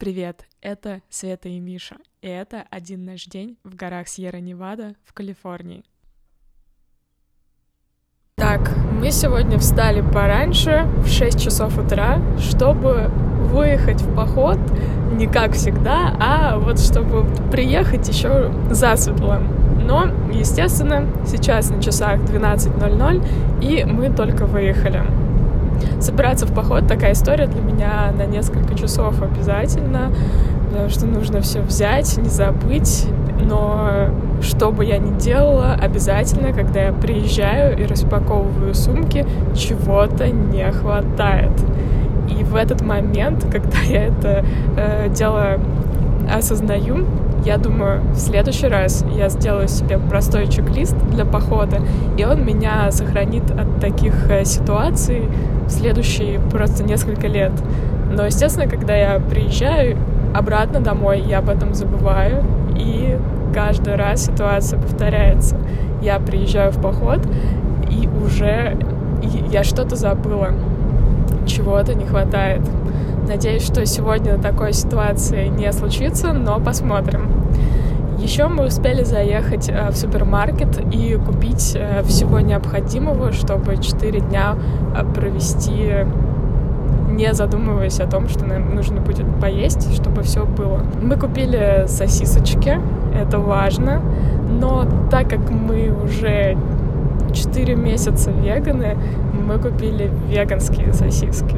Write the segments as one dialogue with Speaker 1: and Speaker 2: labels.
Speaker 1: Привет, это Света и Миша, и это один наш день в горах Сьерра-Невада в Калифорнии. Так, мы сегодня встали пораньше, в 6 часов утра, чтобы выехать в поход не как всегда, а вот чтобы приехать еще засветло. Но, естественно, сейчас на часах 12.00, и мы только выехали. Собираться в поход такая история для меня на несколько часов обязательно, потому что нужно все взять, не забыть. Но что бы я ни делала, обязательно, когда я приезжаю и распаковываю сумки, чего-то не хватает. И в этот момент, когда я это э, дело осознаю, я думаю, в следующий раз я сделаю себе простой чек-лист для похода, и он меня сохранит от таких э, ситуаций в следующие просто несколько лет. Но, естественно, когда я приезжаю обратно домой, я об этом забываю, и каждый раз ситуация повторяется. Я приезжаю в поход, и уже я что-то забыла, чего-то не хватает. Надеюсь, что сегодня такой ситуации не случится, но посмотрим. Еще мы успели заехать э, в супермаркет и купить э, всего необходимого, чтобы 4 дня э, провести не задумываясь о том, что нам нужно будет поесть, чтобы все было. Мы купили сосисочки, это важно, но так как мы уже 4 месяца веганы, мы купили веганские сосиски.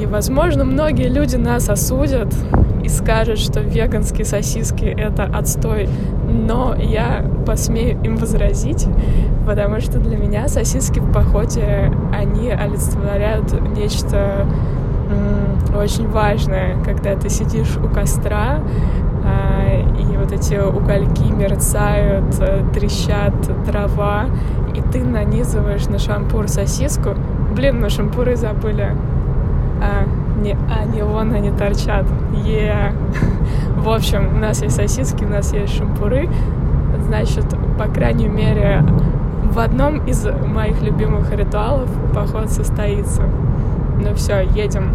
Speaker 1: И, возможно, многие люди нас осудят и скажут, что веганские сосиски — это отстой. Но я посмею им возразить, потому что для меня сосиски в походе, они олицетворяют нечто очень важное, когда ты сидишь у костра, а, и вот эти угольки мерцают, э, трещат трава, и ты нанизываешь на шампур сосиску. Блин, мы шампуры забыли. Не, а, не вон они торчат. Yeah. В общем, у нас есть сосиски, у нас есть шампуры. Значит, по крайней мере, в одном из моих любимых ритуалов поход состоится. Ну все, едем.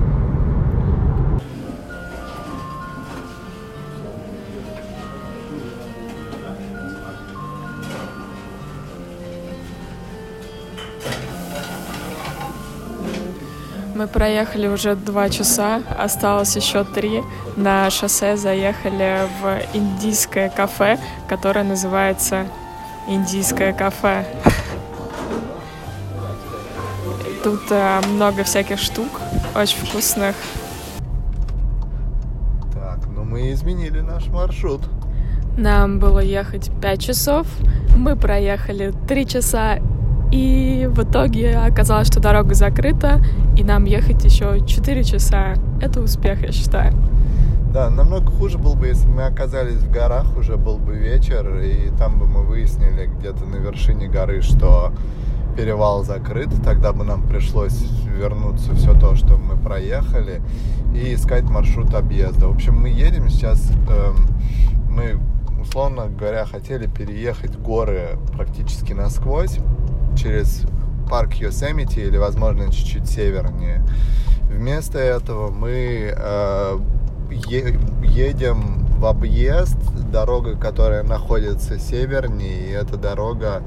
Speaker 1: Мы проехали уже два часа, осталось еще три. На шоссе заехали в индийское кафе, которое называется Индийское кафе. Тут э, много всяких штук, очень вкусных.
Speaker 2: Так, ну мы изменили наш маршрут.
Speaker 1: Нам было ехать 5 часов, мы проехали 3 часа и в итоге оказалось, что дорога закрыта, и нам ехать еще 4 часа. Это успех, я считаю.
Speaker 2: Да, намного хуже было бы, если бы мы оказались в горах, уже был бы вечер, и там бы мы выяснили где-то на вершине горы, что перевал закрыт, тогда бы нам пришлось вернуться все то, что мы проехали, и искать маршрут объезда. В общем, мы едем сейчас, э, мы, условно говоря, хотели переехать горы практически насквозь, через парк Йосемити или, возможно, чуть-чуть севернее. Вместо этого мы э, е- едем в объезд, дорога, которая находится севернее, и эта дорога,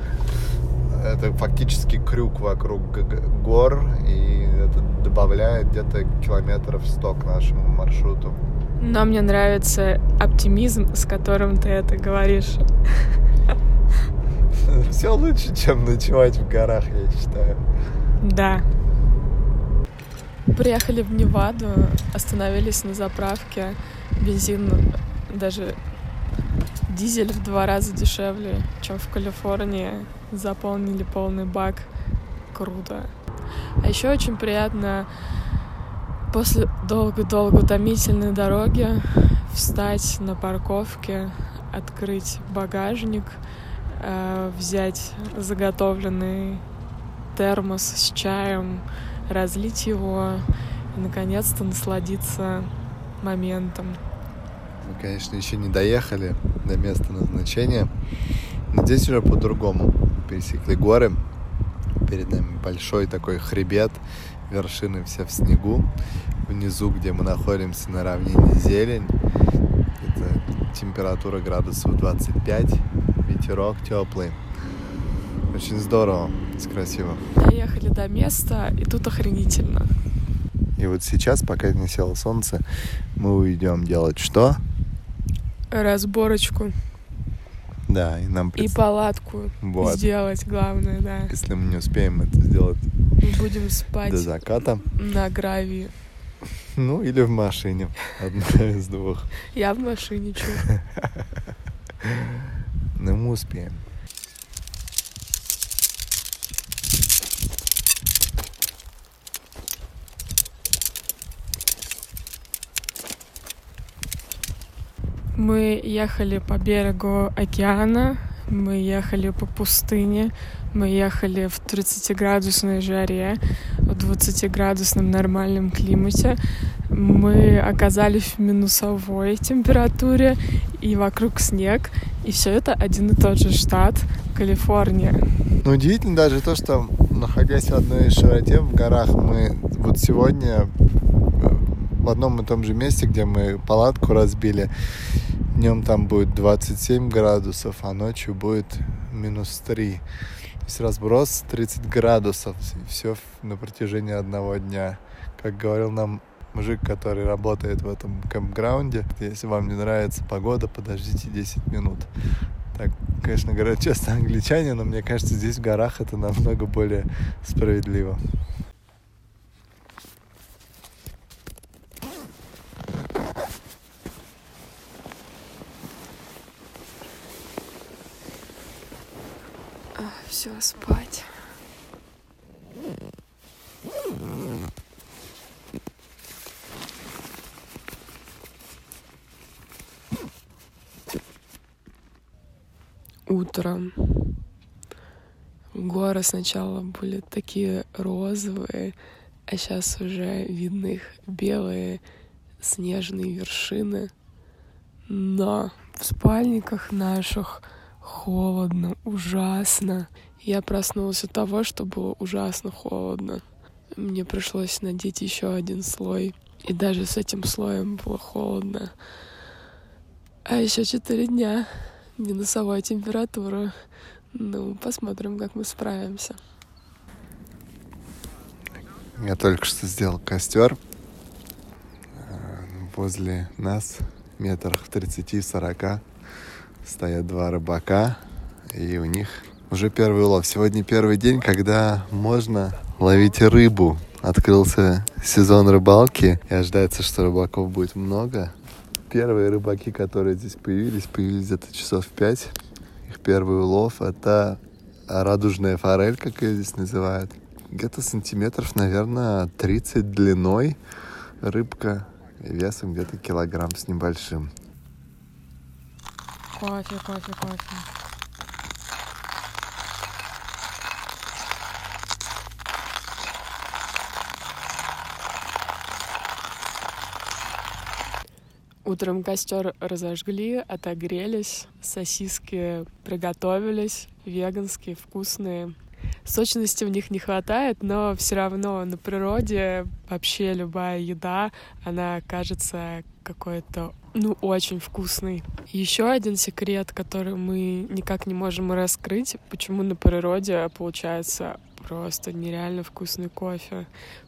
Speaker 2: это фактически крюк вокруг гор, и это добавляет где-то километров 100 к нашему маршруту.
Speaker 1: Но мне нравится оптимизм, с которым ты это говоришь.
Speaker 2: Все лучше, чем ночевать в горах, я считаю.
Speaker 1: Да. Приехали в Неваду, остановились на заправке. Бензин даже дизель в два раза дешевле, чем в Калифорнии. Заполнили полный бак. Круто. А еще очень приятно после долго-долго утомительной дороги встать на парковке, открыть багажник — Э, взять заготовленный термос с чаем, разлить его и наконец-то насладиться моментом.
Speaker 2: Мы, конечно, еще не доехали до места назначения, но здесь уже по-другому. Пересекли горы, перед нами большой такой хребет, вершины все в снегу. внизу, где мы находимся на равнине Зелень. Это температура градусов 25, ветерок теплый. Очень здорово, красиво.
Speaker 1: Доехали до места, и тут охренительно.
Speaker 2: И вот сейчас, пока не село солнце, мы уйдем делать что?
Speaker 1: Разборочку.
Speaker 2: Да, и нам
Speaker 1: И палатку
Speaker 2: Вот.
Speaker 1: сделать, главное, да.
Speaker 2: Если мы не успеем это сделать
Speaker 1: Мы будем спать
Speaker 2: до заката,
Speaker 1: на гравии.
Speaker 2: ну или в машине, одна из двух.
Speaker 1: Я в машине, чё.
Speaker 2: Но мы успеем.
Speaker 1: Мы ехали по берегу океана, мы ехали по пустыне, мы ехали в 30-градусной жаре, в 20-градусном нормальном климате. Мы оказались в минусовой температуре, и вокруг снег. И все это один и тот же штат, Калифорния.
Speaker 2: Но удивительно даже то, что находясь в одной широте в горах, мы вот сегодня э, в одном и том же месте, где мы палатку разбили, днем там будет 27 градусов, а ночью будет минус 3. То есть разброс 30 градусов, и все на протяжении одного дня. Как говорил нам мужик, который работает в этом кэмпграунде, если вам не нравится погода, подождите 10 минут. Так, конечно, говорят часто англичане, но мне кажется, здесь в горах это намного более справедливо.
Speaker 1: Все, спать. Утром горы сначала были такие розовые, а сейчас уже видны их белые снежные вершины. Но в спальниках наших холодно, ужасно. Я проснулась от того, что было ужасно холодно. Мне пришлось надеть еще один слой. И даже с этим слоем было холодно. А еще четыре дня минусовая температура. Ну, посмотрим, как мы справимся.
Speaker 2: Я только что сделал костер возле нас метрах в 30-40 стоят два рыбака, и у них уже первый улов. Сегодня первый день, когда можно ловить рыбу. Открылся сезон рыбалки, и ожидается, что рыбаков будет много. Первые рыбаки, которые здесь появились, появились где-то часов в пять. Их первый улов — это радужная форель, как ее здесь называют. Где-то сантиметров, наверное, 30 длиной рыбка, весом где-то килограмм с небольшим.
Speaker 1: Кофе, кофе, кофе. Утром костер разожгли, отогрелись, сосиски приготовились, веганские, вкусные. Сочности в них не хватает, но все равно на природе вообще любая еда, она кажется какой-то, ну, очень вкусной. Еще один секрет, который мы никак не можем раскрыть, почему на природе получается просто нереально вкусный кофе.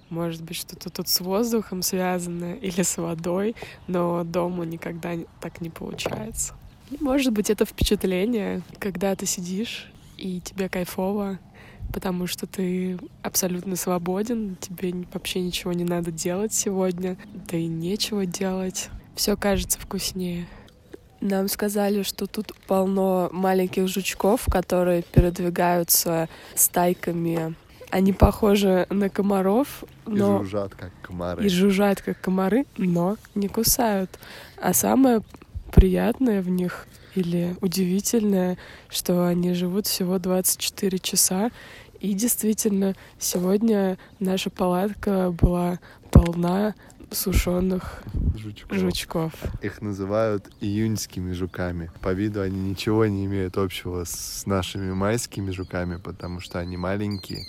Speaker 1: Может быть, что-то тут с воздухом связано или с водой, но дома никогда так не получается. И, может быть, это впечатление, когда ты сидишь и тебе кайфово, потому что ты абсолютно свободен, тебе вообще ничего не надо делать сегодня, да и нечего делать. Все кажется вкуснее. Нам сказали, что тут полно маленьких жучков, которые передвигаются стайками. Они похожи на комаров, но...
Speaker 2: И жужжат, как комары.
Speaker 1: И жужжат, как комары, но не кусают. А самое приятное в них или удивительное, что они живут всего 24 часа. И действительно, сегодня наша палатка была полна сушеных
Speaker 2: жучков.
Speaker 1: жучков.
Speaker 2: Их называют июньскими жуками. По виду они ничего не имеют общего с нашими майскими жуками, потому что они маленькие.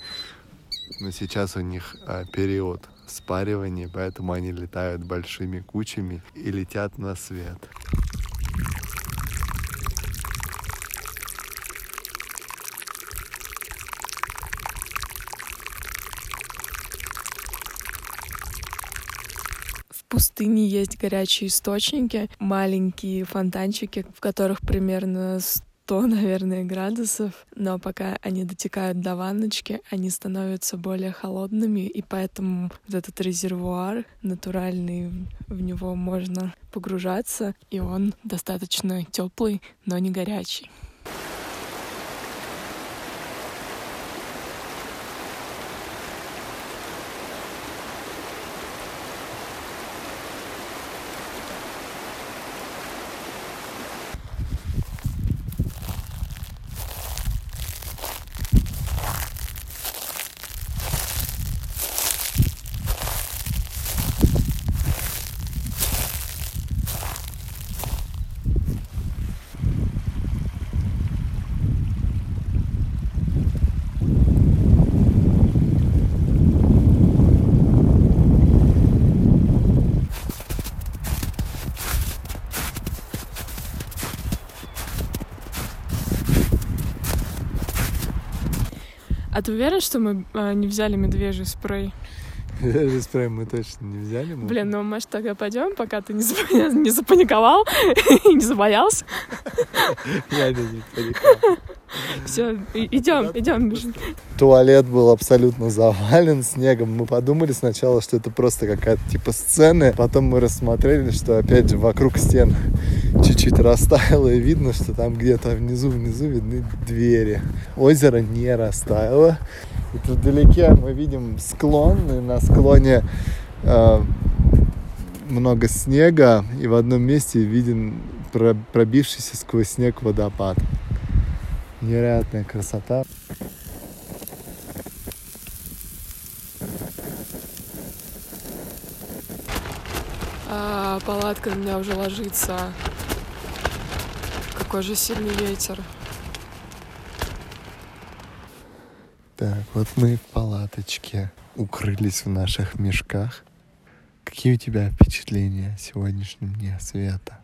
Speaker 2: Но сейчас у них а, период спаривании, поэтому они летают большими кучами и летят на свет.
Speaker 1: Пустыне есть горячие источники, маленькие фонтанчики, в которых примерно 100, наверное, градусов, но пока они дотекают до ванночки, они становятся более холодными, и поэтому вот этот резервуар натуральный, в него можно погружаться, и он достаточно теплый, но не горячий. Ты уверен, что мы э, не взяли медвежий спрей?
Speaker 2: Медвежий спрей мы точно не взяли. Мы...
Speaker 1: Блин, ну может тогда пойдем, пока ты не, зап... не запаниковал и не забоялся?
Speaker 2: Я не паниковал.
Speaker 1: Все, идем, идем.
Speaker 2: Туалет был абсолютно завален снегом. Мы подумали сначала, что это просто какая-то типа сцена. Потом мы рассмотрели, что опять же вокруг стен чуть-чуть растаяло. И видно, что там где-то внизу-внизу видны двери. Озеро не растаяло. И тут вдалеке мы видим склон. И на склоне э, много снега. И в одном месте виден пробившийся сквозь снег водопад. Невероятная красота.
Speaker 1: А, палатка на меня уже ложится. Какой же сильный ветер.
Speaker 2: Так, вот мы в палаточке укрылись в наших мешках. Какие у тебя впечатления о сегодняшнем дне, Света?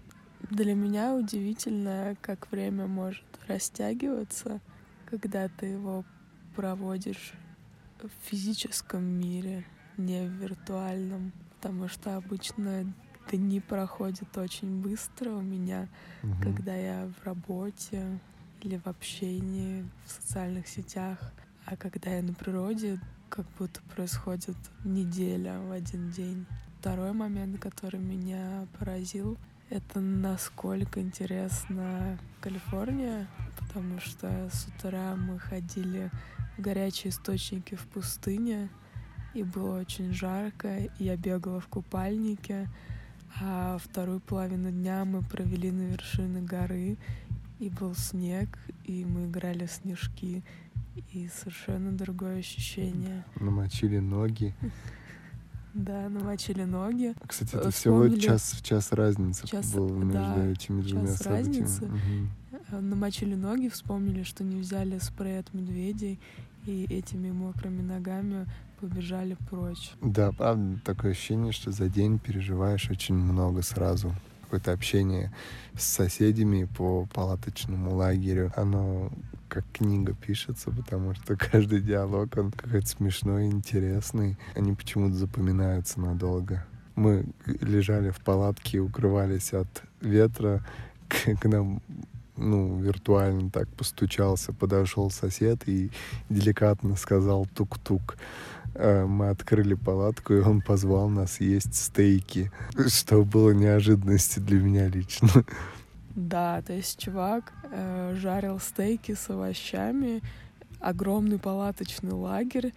Speaker 1: Для меня удивительно, как время может растягиваться, когда ты его проводишь в физическом мире, не в виртуальном, потому что обычно дни проходят очень быстро у меня, угу. когда я в работе или в общении в социальных сетях, а когда я на природе, как будто происходит неделя в один день. Второй момент, который меня поразил, это насколько интересна Калифорния, потому что с утра мы ходили в горячие источники в пустыне, и было очень жарко, и я бегала в купальнике, а вторую половину дня мы провели на вершине горы, и был снег, и мы играли в снежки, и совершенно другое ощущение.
Speaker 2: Намочили ноги.
Speaker 1: Да, намочили ноги.
Speaker 2: Кстати, это всего час, час разницы час, было между да, этими двумя час событиями. Разницы.
Speaker 1: Угу. Намочили ноги, вспомнили, что не взяли спрей от медведей, и этими мокрыми ногами побежали прочь.
Speaker 2: Да, правда, такое ощущение, что за день переживаешь очень много сразу. Какое-то общение с соседями по палаточному лагерю, оно как книга пишется, потому что каждый диалог, он какой-то смешной, интересный. Они почему-то запоминаются надолго. Мы лежали в палатке укрывались от ветра. К, к нам ну, виртуально так постучался, подошел сосед и деликатно сказал тук-тук. Э, мы открыли палатку, и он позвал нас есть стейки, что было неожиданностью для меня лично.
Speaker 1: Да, то есть чувак э, жарил стейки с овощами, огромный палаточный лагерь,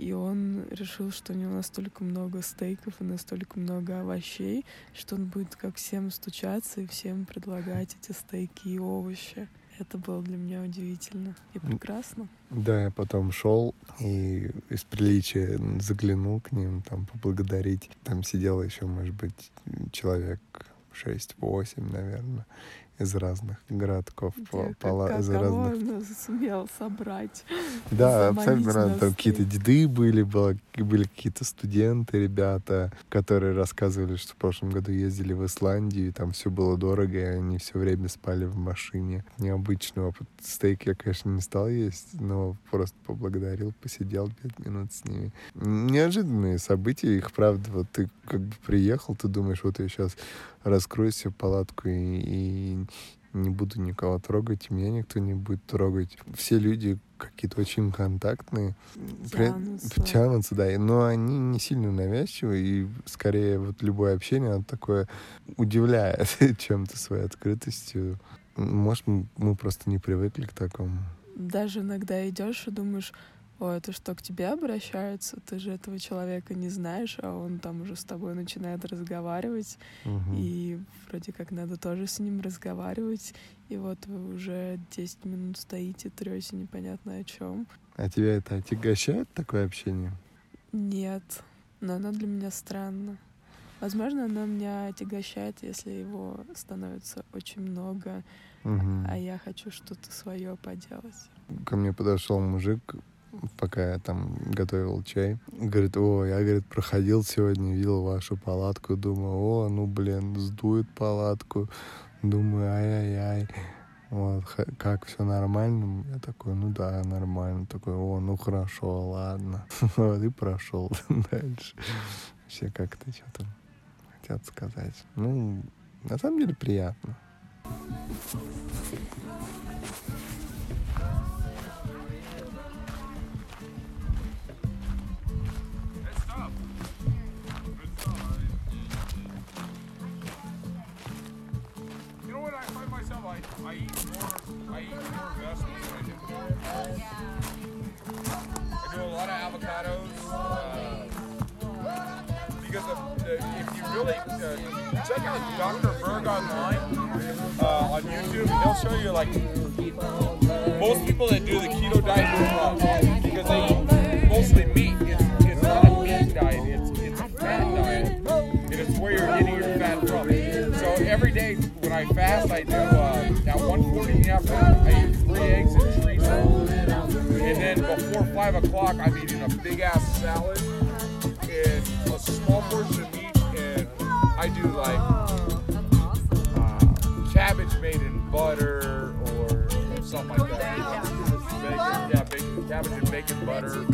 Speaker 1: и он решил, что у него настолько много стейков и настолько много овощей, что он будет как всем стучаться и всем предлагать эти стейки и овощи. Это было для меня удивительно и прекрасно.
Speaker 2: Да, я потом шел и из приличия заглянул к ним, там поблагодарить. Там сидел еще, может быть, человек 6-8, наверное. Из разных городков.
Speaker 1: Где, как,
Speaker 2: из разных...
Speaker 1: он сумел собрать.
Speaker 2: Да, абсолютно разные. Там какие-то деды были, было, были какие-то студенты, ребята, которые рассказывали, что в прошлом году ездили в Исландию, и там все было дорого, и они все время спали в машине. Необычный опыт. Стейк я, конечно, не стал есть, но просто поблагодарил, посидел пять минут с ними. Неожиданные события, их правда, вот ты как бы приехал, ты думаешь, вот я сейчас раскрою себе палатку и, и не буду никого трогать, и меня никто не будет трогать. Все люди какие-то очень контактные, при-
Speaker 1: Тянутся.
Speaker 2: тянутся, да, но они не сильно навязчивые, и скорее вот любое общение, оно такое удивляет чем-то своей открытостью. Может, мы просто не привыкли к такому.
Speaker 1: Даже иногда идешь и думаешь, о, это что, к тебе обращаются? Ты же этого человека не знаешь, а он там уже с тобой начинает разговаривать.
Speaker 2: Мгм.
Speaker 1: И вроде как надо тоже с ним разговаривать. И вот вы уже 10 минут стоите, трете непонятно о чем.
Speaker 2: А тебя это отягощает, такое общение?
Speaker 1: Нет, но оно для меня странно. Возможно, оно меня отягощает, если его становится очень много,
Speaker 2: Мгм.
Speaker 1: а я хочу что-то свое поделать.
Speaker 2: ко мне подошел мужик, пока я там готовил чай. Говорит, о, я, говорит, проходил сегодня, видел вашу палатку. Думаю, о, ну, блин, сдует палатку. Думаю, ай-яй-яй. Вот, как, все нормально? Я такой, ну да, нормально. Такой, о, ну хорошо, ладно. Вот, и прошел дальше. Вообще как-то что там хотят сказать. Ну, на самом деле приятно.
Speaker 3: Check out Dr. Berg online uh, on YouTube, he'll show you like most people that do the keto diet do wrong because they eat mostly meat. It's, it's not a meat diet. It's it's a fat diet, and it's where you're getting your fat from. So every day when I fast, I do uh, at 1:40 in the afternoon, I eat three eggs and chorizo, and then before five o'clock, I'm eating a big ass cabbage and bacon butter.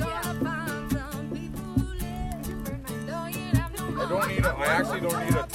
Speaker 3: I don't need. A, I actually don't need a